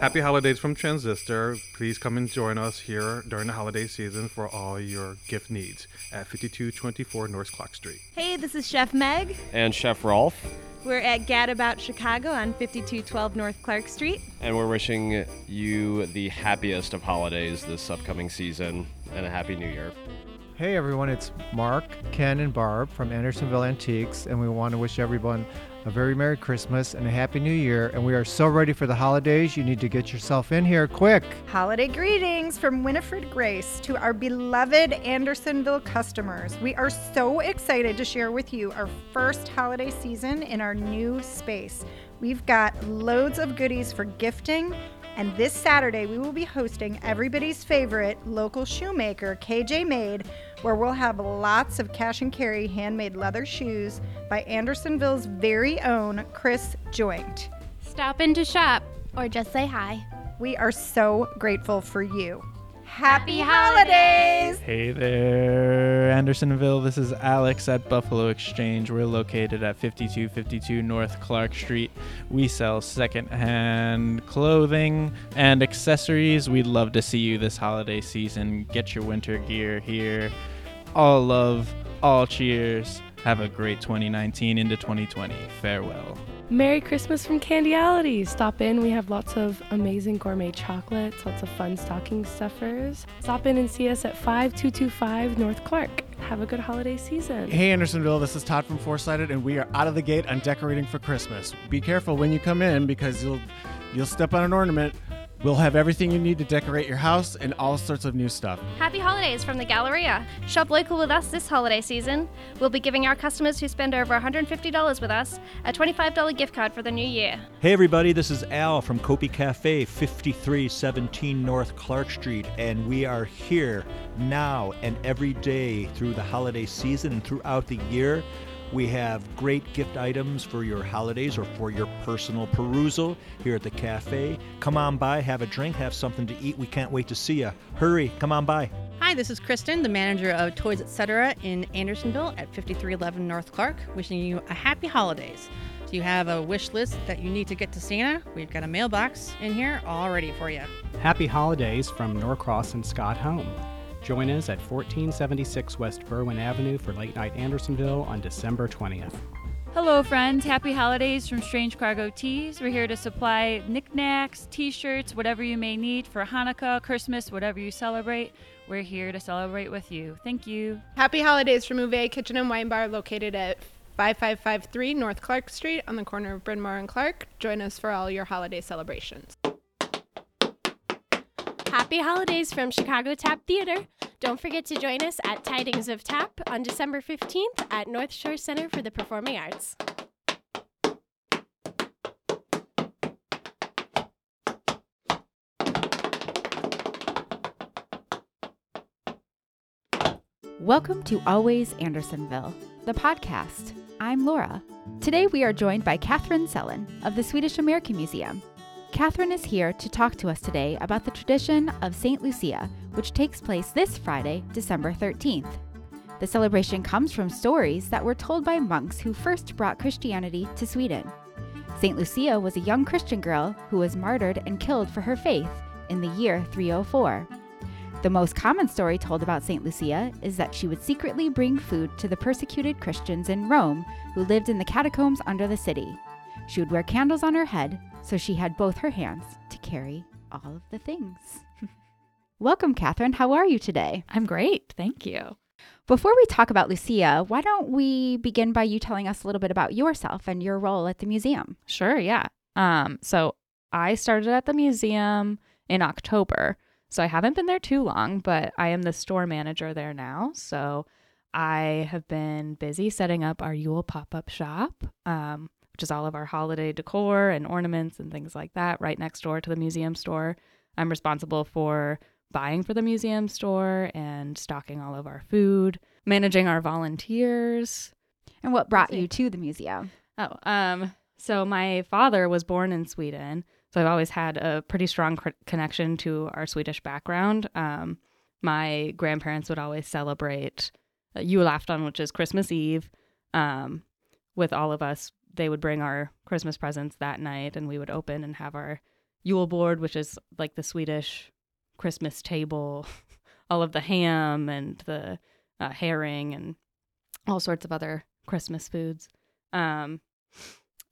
Happy holidays from Transistor. Please come and join us here during the holiday season for all your gift needs at 5224 North Clark Street. Hey, this is Chef Meg. And Chef Rolf. We're at Gadabout Chicago on 5212 North Clark Street. And we're wishing you the happiest of holidays this upcoming season and a happy new year. Hey everyone, it's Mark, Ken, and Barb from Andersonville Antiques, and we want to wish everyone a very Merry Christmas and a Happy New Year. And we are so ready for the holidays. You need to get yourself in here quick. Holiday greetings from Winifred Grace to our beloved Andersonville customers. We are so excited to share with you our first holiday season in our new space. We've got loads of goodies for gifting. And this Saturday, we will be hosting everybody's favorite local shoemaker, KJ Made, where we'll have lots of cash and carry handmade leather shoes by Andersonville's very own Chris Joint. Stop in to shop or just say hi. We are so grateful for you. Happy holidays! Hey there, Andersonville. This is Alex at Buffalo Exchange. We're located at 5252 North Clark Street. We sell secondhand clothing and accessories. We'd love to see you this holiday season. Get your winter gear here. All love, all cheers. Have a great 2019 into 2020. Farewell. Merry Christmas from Candyality. Stop in. We have lots of amazing gourmet chocolates, lots of fun stocking stuffers. Stop in and see us at 5225 North Clark. Have a good holiday season. Hey, Andersonville, this is Todd from Foursided, and we are out of the gate on decorating for Christmas. Be careful when you come in because you'll you'll step on an ornament. We'll have everything you need to decorate your house and all sorts of new stuff. Happy holidays from the Galleria. Shop local with us this holiday season. We'll be giving our customers who spend over $150 with us a $25 gift card for the new year. Hey everybody, this is Al from Kopi Cafe, 5317 North Clark Street, and we are here now and every day through the holiday season and throughout the year. We have great gift items for your holidays or for your personal perusal here at the cafe. Come on by, have a drink, have something to eat. We can't wait to see you. Hurry, come on by. Hi, this is Kristen, the manager of Toys Etc. in Andersonville at 5311 North Clark, wishing you a happy holidays. Do you have a wish list that you need to get to Santa? We've got a mailbox in here all ready for you. Happy holidays from Norcross and Scott Home. Join us at 1476 West Berwyn Avenue for Late Night Andersonville on December 20th. Hello, friends. Happy holidays from Strange Cargo Tees. We're here to supply knickknacks, t shirts, whatever you may need for Hanukkah, Christmas, whatever you celebrate. We're here to celebrate with you. Thank you. Happy holidays from Uvae Kitchen and Wine Bar located at 5553 North Clark Street on the corner of Bryn Mawr and Clark. Join us for all your holiday celebrations. Happy holidays from Chicago Tap Theater. Don't forget to join us at Tidings of Tap on December 15th at North Shore Center for the Performing Arts. Welcome to Always Andersonville, the podcast. I'm Laura. Today we are joined by Catherine Sellen of the Swedish American Museum. Catherine is here to talk to us today about the tradition of St. Lucia, which takes place this Friday, December 13th. The celebration comes from stories that were told by monks who first brought Christianity to Sweden. St. Lucia was a young Christian girl who was martyred and killed for her faith in the year 304. The most common story told about St. Lucia is that she would secretly bring food to the persecuted Christians in Rome who lived in the catacombs under the city. She would wear candles on her head so she had both her hands to carry all of the things. Welcome, Catherine. How are you today? I'm great. Thank you. Before we talk about Lucia, why don't we begin by you telling us a little bit about yourself and your role at the museum? Sure, yeah. Um, so I started at the museum in October. So I haven't been there too long, but I am the store manager there now. So I have been busy setting up our Yule pop up shop, um, which is all of our holiday decor and ornaments and things like that, right next door to the museum store. I'm responsible for buying for the museum store and stocking all of our food, managing our volunteers. And what brought you to the museum? Oh, um, so my father was born in Sweden. So I've always had a pretty strong cr- connection to our Swedish background. Um, my grandparents would always celebrate uh, Julafton, which is Christmas Eve, um, with all of us. They would bring our Christmas presents that night, and we would open and have our Yule board, which is like the Swedish Christmas table, all of the ham and the uh, herring and all sorts of other Christmas foods. Um,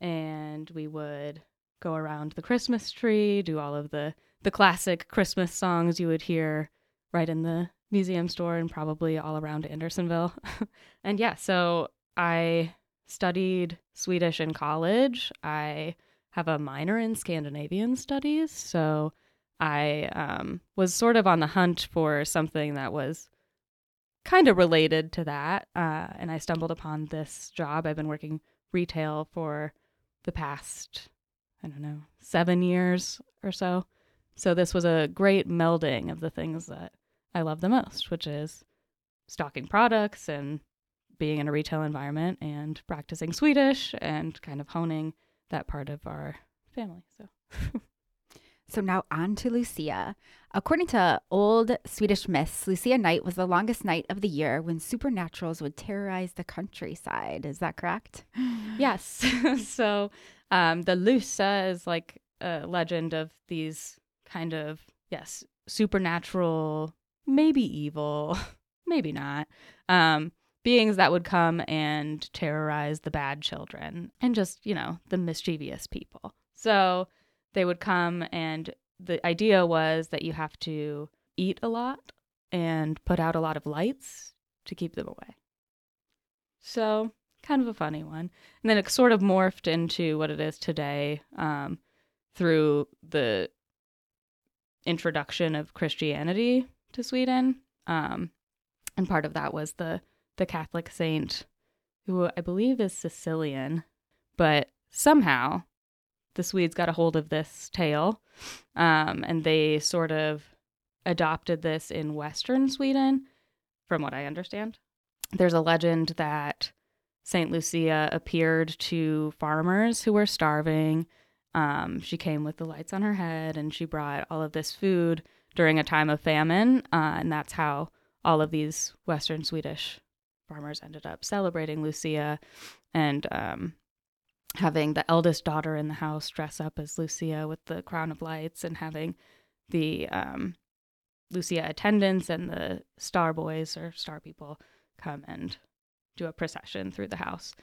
and we would go around the Christmas tree, do all of the the classic Christmas songs you would hear right in the museum store and probably all around Andersonville. and yeah, so I studied Swedish in college. I have a minor in Scandinavian studies, so I um, was sort of on the hunt for something that was kind of related to that. Uh, and I stumbled upon this job. I've been working retail for the past, I don't know, seven years or so. So this was a great melding of the things that I love the most, which is stocking products and being in a retail environment and practicing Swedish and kind of honing that part of our family. So So now on to Lucia. According to old Swedish myths, Lucia night was the longest night of the year when supernaturals would terrorize the countryside. Is that correct? yes. so um, the Lusa is like a legend of these kind of, yes, supernatural, maybe evil, maybe not, um, beings that would come and terrorize the bad children and just, you know, the mischievous people. So they would come and the idea was that you have to eat a lot and put out a lot of lights to keep them away. So, kind of a funny one. And then it sort of morphed into what it is today um, through the introduction of Christianity to Sweden. Um, and part of that was the the Catholic saint, who I believe is Sicilian, but somehow the Swedes got a hold of this tale, um, and they sort of adopted this in Western Sweden, from what I understand. There's a legend that Saint Lucia appeared to farmers who were starving. Um, she came with the lights on her head, and she brought all of this food during a time of famine, uh, and that's how all of these Western Swedish farmers ended up celebrating Lucia and um, having the eldest daughter in the house dress up as Lucia with the crown of lights and having the um, Lucia attendants and the star boys or star people come and do a procession through the house.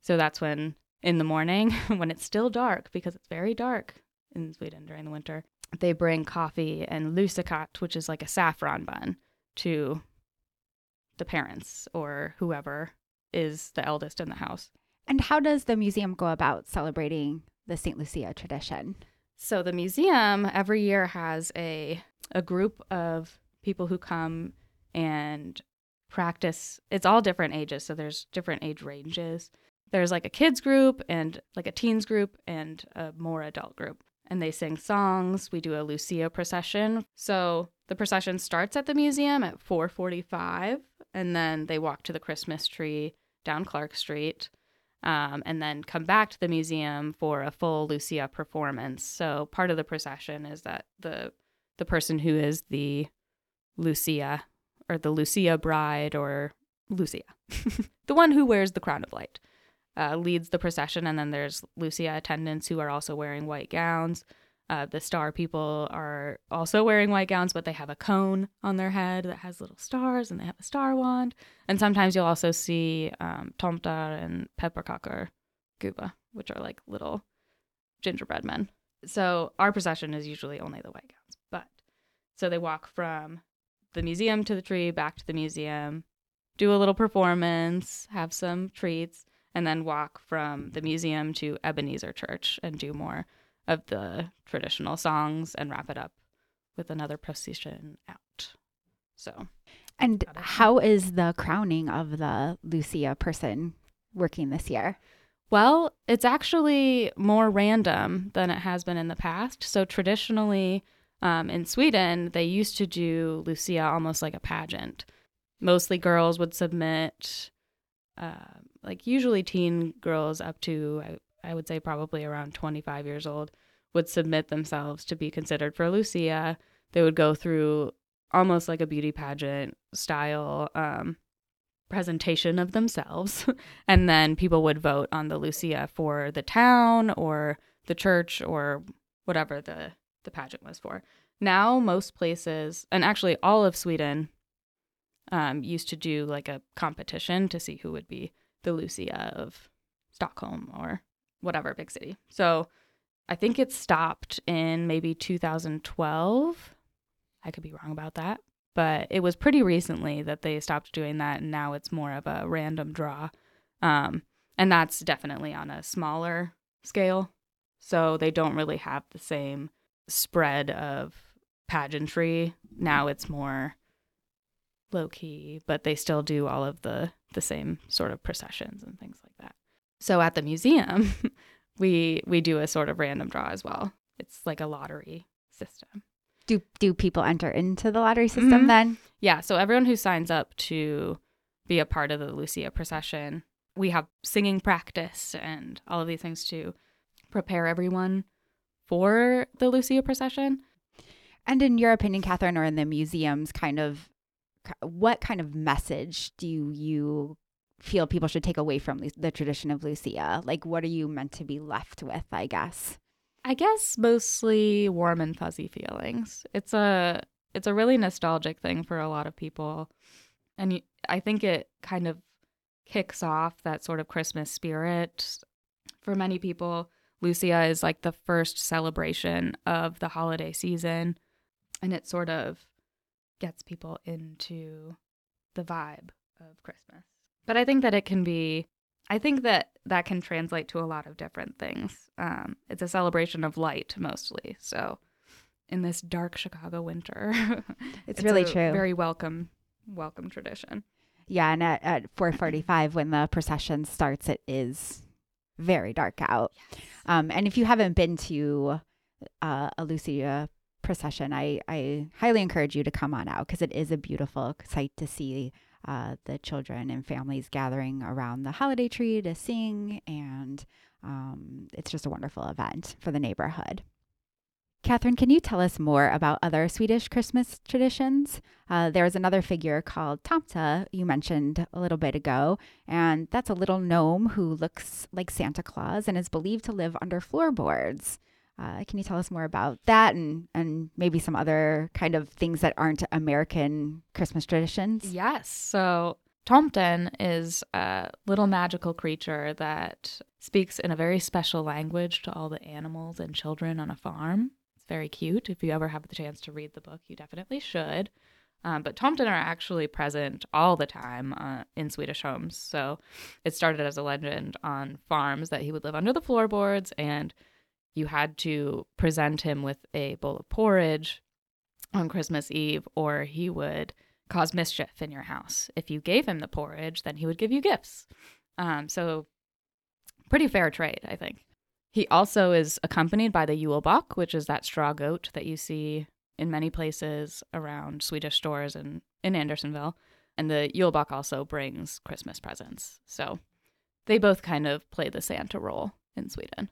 So that's when, in the morning, when it's still dark, because it's very dark in Sweden during the winter, they bring coffee and lussekatt, which is like a saffron bun, to the parents or whoever is the eldest in the house. And how does the museum go about celebrating the St. Lucia tradition? So the museum every year has a a group of people who come and practice. It's all different ages, so there's different age ranges. There's like a kids group and like a teens group and a more adult group. And they sing songs. We do a Lucia procession. So the procession starts at the museum at 4:45 and then they walk to the Christmas tree down Clark Street um, and then come back to the museum for a full Lucia performance. So part of the procession is that the the person who is the Lucia or the Lucia bride or Lucia, the one who wears the crown of light, uh, leads the procession, and then there's Lucia attendants who are also wearing white gowns. Uh, the star people are also wearing white gowns, but they have a cone on their head that has little stars, and they have a star wand. And sometimes you'll also see um, tomtar and pepparkakor guba, which are like little gingerbread men. So our procession is usually only the white gowns, but so they walk from the museum to the tree, back to the museum, do a little performance, have some treats, and then walk from the museum to Ebenezer Church and do more of the traditional songs and wrap it up with another procession out. So, and how is the crowning of the Lucia person working this year? Well, it's actually more random than it has been in the past. So, traditionally um, in Sweden, they used to do Lucia almost like a pageant. Mostly girls would submit, uh, like usually teen girls up to, I, would say probably around 25 years old, would submit themselves to be considered for Lucia. They would go through almost like a beauty pageant style um, presentation of themselves. and then people would vote on the Lucia for the town or the church or whatever the the pageant was for. Now, most places, and actually all of Sweden, um, used to do like a competition to see who would be the Lucia of Stockholm or whatever big city. So I think it stopped in maybe 2012. I could be wrong about that, but it was pretty recently that they stopped doing that, and now it's more of a random draw. Um, and that's definitely on a smaller scale. So they don't really have the same spread of pageantry. Now it's more low key, but they still do all of the the same sort of processions and things like that. So at the museum, we we do a sort of random draw as well. It's like a lottery system. Do do people enter into the lottery system Mhm. then? Yeah, so everyone who signs up to be a part of the Lucia procession, we have singing practice and all of these things to prepare everyone for the Lucia procession. And in your opinion, Catherine, or in the museum's kind of, what kind of message do you feel people should take away from the tradition of Lucia? Like, what are you meant to be left with? I guess. I guess mostly warm and fuzzy feelings. It's a it's a really nostalgic thing for a lot of people, and I think it kind of kicks off that sort of Christmas spirit. For many people, Lucia is like the first celebration of the holiday season, and it sort of gets people into the vibe of Christmas. But I think that it can be I think that that can translate to a lot of different things. Um, it's a celebration of light mostly. So, in this dark Chicago winter, It's really a true. Very welcome, welcome tradition. Yeah, and at, at 4:45 when the procession starts, it is very dark out. Um, and if you haven't been to uh, a Lucia procession, I, I highly encourage you to come on out because it is a beautiful sight to see uh, the children and families gathering around the holiday tree to sing, and um, it's just a wonderful event for the neighborhood. Catherine, can you tell us more about other Swedish Christmas traditions? Uh, there's another figure called Tomta you mentioned a little bit ago, and that's a little gnome who looks like Santa Claus and is believed to live under floorboards. Uh, can you tell us more about that and, and maybe some other kind of things that aren't American Christmas traditions? Yes. So Tomten is a little magical creature that speaks in a very special language to all the animals and children on a farm. It's very cute. If you ever have the chance to read the book, you definitely should. Um, but Tomten are actually present all the time uh, in Swedish homes. So it started as a legend on farms that he would live under the floorboards, and you had to present him with a bowl of porridge on Christmas Eve, or he would cause mischief in your house. If you gave him the porridge, then he would give you gifts. Um, so, pretty fair trade, I think. He also is accompanied by the Yule Bock, which is that straw goat that you see in many places around Swedish stores and in Andersonville. And the Yule Bock also brings Christmas presents. So, they both kind of play the Santa role in Sweden.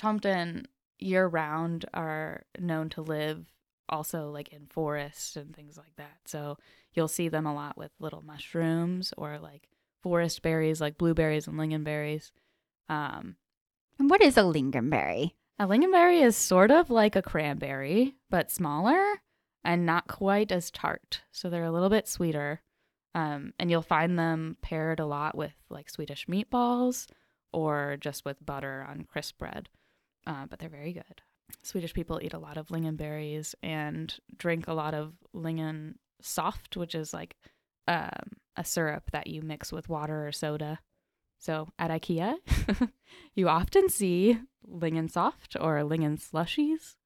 Tomten year round are known to live also like in forests and things like that. So you'll see them a lot with little mushrooms or like forest berries like blueberries and lingonberries. Um, and what is a lingonberry? A lingonberry is sort of like a cranberry, but smaller and not quite as tart. So they're a little bit sweeter. Um, and you'll find them paired a lot with like Swedish meatballs or just with butter on crisp bread. Uh, but they're very good. Swedish people eat a lot of lingonberries and drink a lot of lingon soft, which is like um, a syrup that you mix with water or soda. So at IKEA, you often see lingon soft or lingon slushies,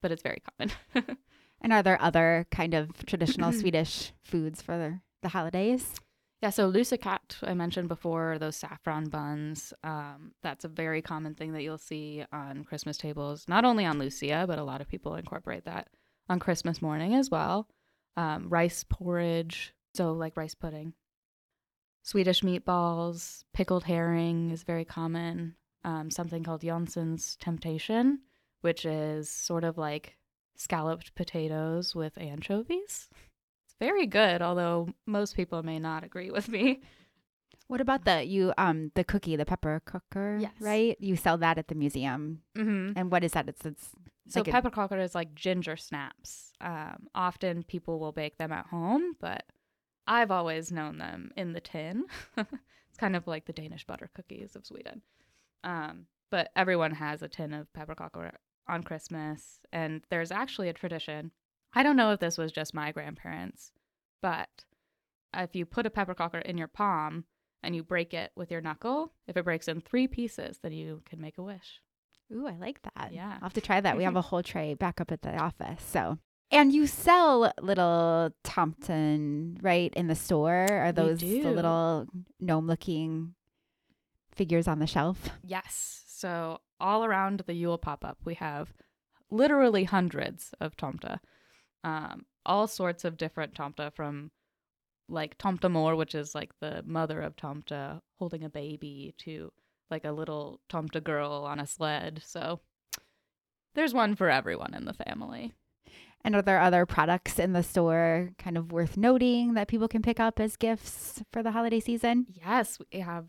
but it's very common. And are there other kind of traditional Swedish foods for the, the holidays? Yeah, so lussekatt, I mentioned before, those saffron buns. Um, that's a very common thing that you'll see on Christmas tables, not only on Lucia, but a lot of people incorporate that on Christmas morning as well. Um, rice porridge, so like rice pudding. Swedish meatballs, pickled herring is very common. Um, something called Jansson's Temptation, which is sort of like scalloped potatoes with anchovies. Very good, although most people may not agree with me. What about the you um the cookie, the pepper cooker? Yes. Right? You sell that at the museum. Mhm. And what is that? It's it's So Like a- pepparkakor is like ginger snaps. Um, often people will bake them at home, but I've always known them in the tin. it's kind of like the Danish butter cookies of Sweden. Um, but everyone has a tin of pepparkakor on Christmas, and there's actually a tradition. I don't know if this was just my grandparents, but if you put a peppercorn in your palm and you break it with your knuckle, if it breaks in three pieces, then you can make a wish. Ooh, I like that. Yeah. I'll have to try that. We have a whole tray back up at the office. So, and you sell little Thompson, right, in the store? Are those the little gnome looking figures on the shelf? Yes. So all around the Yule pop up, we have literally hundreds of tomta. Um, all sorts of different tomta from like Tomta Mor, which is like the mother of Tomta holding a baby, to like a little Tomta girl on a sled. So there's one for everyone in the family. And are there other products in the store kind of worth noting that people can pick up as gifts for the holiday season? Yes, we have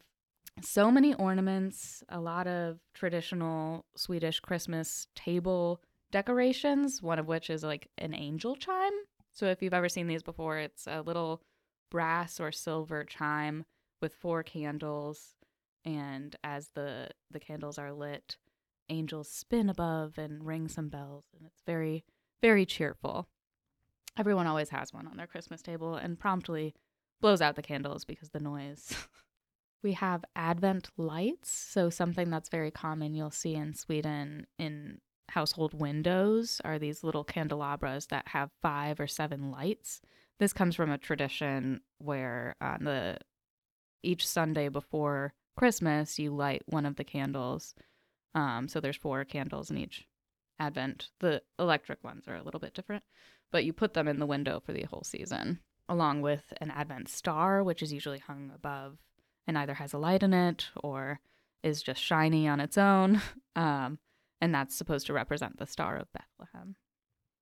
so many ornaments, a lot of traditional Swedish Christmas table decorations, one of which is like an angel chime. So if you've ever seen these before, it's a little brass or silver chime with four candles and as the the candles are lit, angels spin above and ring some bells and it's very very cheerful. Everyone always has one on their Christmas table and promptly blows out the candles because the noise. we have Advent lights, so something that's very common you'll see in Sweden in household windows are these little candelabras that have five or seven lights. This comes from a tradition where on the each Sunday before Christmas you light one of the candles. Um, so there's four candles in each Advent. The electric ones are a little bit different, but you put them in the window for the whole season, along with an Advent star, which is usually hung above and either has a light in it or is just shiny on its own. Um, and that's supposed to represent the Star of Bethlehem.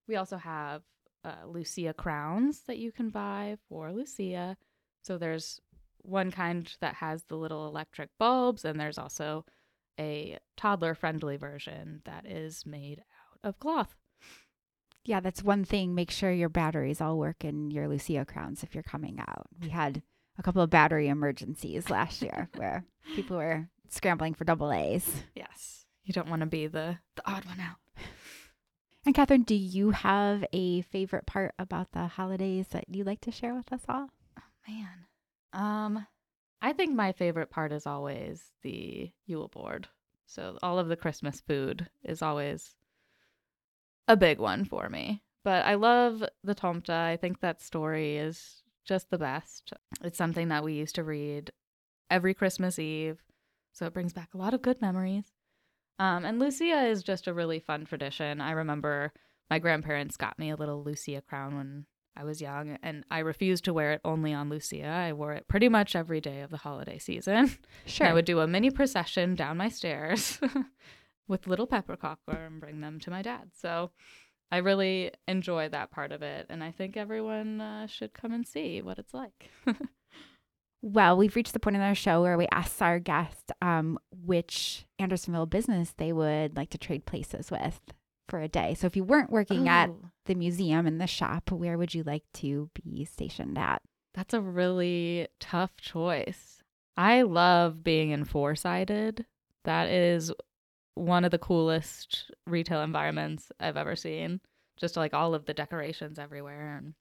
We also have uh, Lucia crowns that you can buy for Lucia. So there's one kind that has the little electric bulbs, and there's also a toddler friendly version that is made out of cloth. Yeah, that's one thing. Make sure your batteries all work in your Lucia crowns if you're coming out. We had a couple of battery emergencies last year where people were scrambling for double A's. Yes. You don't want to be the, the odd one out. And Catherine, do you have a favorite part about the holidays that you'd like to share with us all? Man. Um, I think my favorite part is always the Yule board. So all of the Christmas food is always a big one for me. But I love the Tomta. I think that story is just the best. It's something that we used to read every Christmas Eve. So it brings back a lot of good memories. Um, and Lucia is just a really fun tradition. I remember my grandparents got me a little Lucia crown when I was young, and I refused to wear it only on Lucia. I wore it pretty much every day of the holiday season. Sure. And I would do a mini procession down my stairs with little pepparkakor and bring them to my dad. So I really enjoy that part of it, and I think everyone uh, should come and see what it's like. Well, we've reached the point in our show where we ask our guest um, which Andersonville business they would like to trade places with for a day. So if you weren't working at the museum and the shop, where would you like to be stationed at? That's a really tough choice. I love being in Foursided. That is one of the coolest retail environments I've ever seen. Just like all of the decorations everywhere, and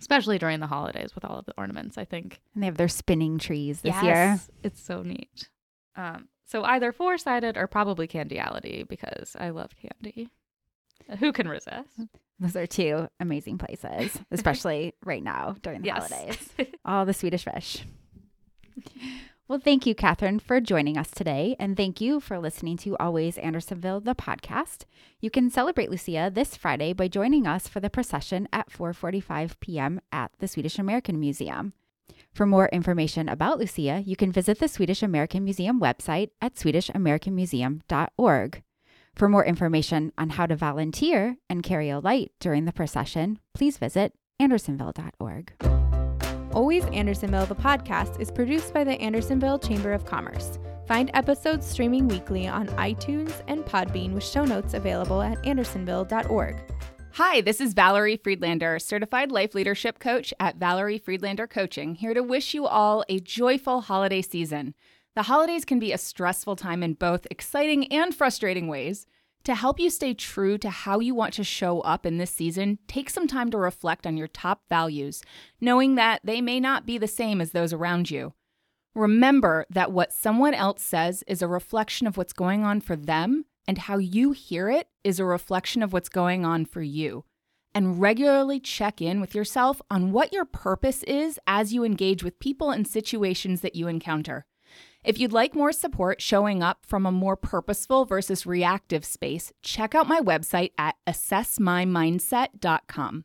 especially during the holidays with all of the ornaments. I think And they have their spinning trees this yes, year. it's so neat. Um, so either Foursided or probably Candyality because I love candy. Who can resist? Those are two amazing places, especially right now during the Yes. holidays. All the Swedish fish. Well, thank you, Catherine, for joining us today. And thank you for listening to Always Andersonville, the podcast. You can celebrate Lucia this Friday by joining us for the procession at 4.45 p.m. at the Swedish American Museum. For more information about Lucia, you can visit the Swedish American Museum website at swedishamericanmuseum.org. For more information on how to volunteer and carry a light during the procession, please visit andersonville.org. Always Andersonville, the podcast, is produced by the Andersonville Chamber of Commerce. Find episodes streaming weekly on iTunes and Podbean with show notes available at andersonville.org. Hi, this is Valerie Friedlander, certified life leadership coach at Valerie Friedlander Coaching, here to wish you all a joyful holiday season. The holidays can be a stressful time in both exciting and frustrating ways. To help you stay true to how you want to show up in this season, take some time to reflect on your top values, knowing that they may not be the same as those around you. Remember that what someone else says is a reflection of what's going on for them, and how you hear it is a reflection of what's going on for you. And regularly check in with yourself on what your purpose is as you engage with people and situations that you encounter. If you'd like more support showing up from a more purposeful versus reactive space, check out my website at assessmymindset.com.